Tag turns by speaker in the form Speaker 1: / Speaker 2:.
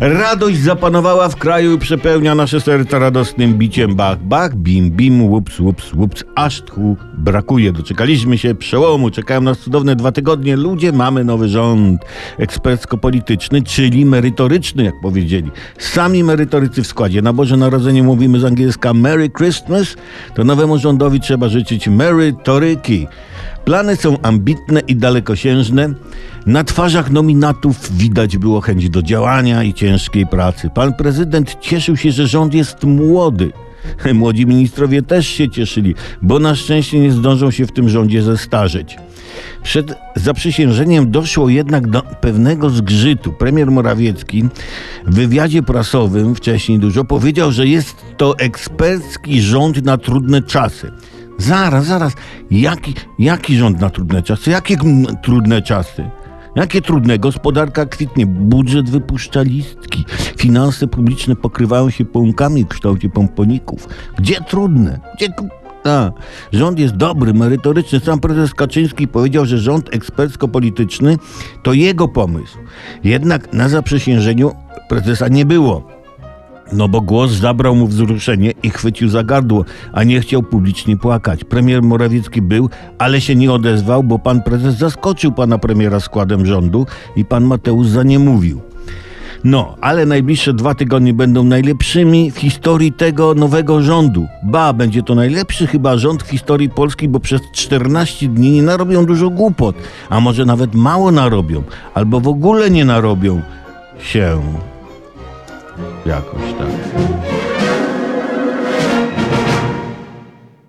Speaker 1: Radość zapanowała w kraju i przepełnia nasze serca radosnym biciem bach, bach, bim, bim, łups, łups, łups, aż tchu brakuje. Doczekaliśmy się przełomu, czekają nas cudowne dwa tygodnie. Ludzie, mamy nowy rząd ekspercko-polityczny, czyli merytoryczny, jak powiedzieli. Sami merytorycy w składzie. Na Boże Narodzenie mówimy z angielska Merry Christmas, to nowemu rządowi trzeba życzyć merytoryki. Plany są ambitne i dalekosiężne. Na twarzach nominatów widać było chęć do działania i ciężkiej pracy. Pan prezydent cieszył się, że rząd jest młody. Młodzi ministrowie też się cieszyli, bo na szczęście nie zdążą się w tym rządzie zestarzeć. Przed zaprzysiężeniem doszło jednak do pewnego zgrzytu. Premier Morawiecki w wywiadzie prasowym wcześniej dużo powiedział, że jest to ekspercki rząd na trudne czasy. Zaraz, zaraz. Jaki, jaki rząd na trudne czasy? Jakie trudne czasy? Jakie trudne? Gospodarka kwitnie, budżet wypuszcza listki, finanse publiczne pokrywają się połąkami w kształcie pomponików. Gdzie trudne? Gdzie... A, rząd jest dobry, merytoryczny. Sam prezes Kaczyński powiedział, że rząd ekspercko-polityczny to jego pomysł. Jednak na zaprzysiężeniu prezesa nie było. No bo głos zabrał mu wzruszenie i chwycił za gardło, a nie chciał publicznie płakać. Premier Morawiecki był, ale się nie odezwał, bo pan prezes zaskoczył pana premiera składem rządu i pan Mateusz za nie mówił. No, ale najbliższe dwa tygodnie będą najlepszymi w historii tego nowego rządu. Ba, będzie to najlepszy chyba rząd w historii Polski, bo przez 14 dni nie narobią dużo głupot, a może nawet mało narobią, albo w ogóle nie narobią się yakmışlar.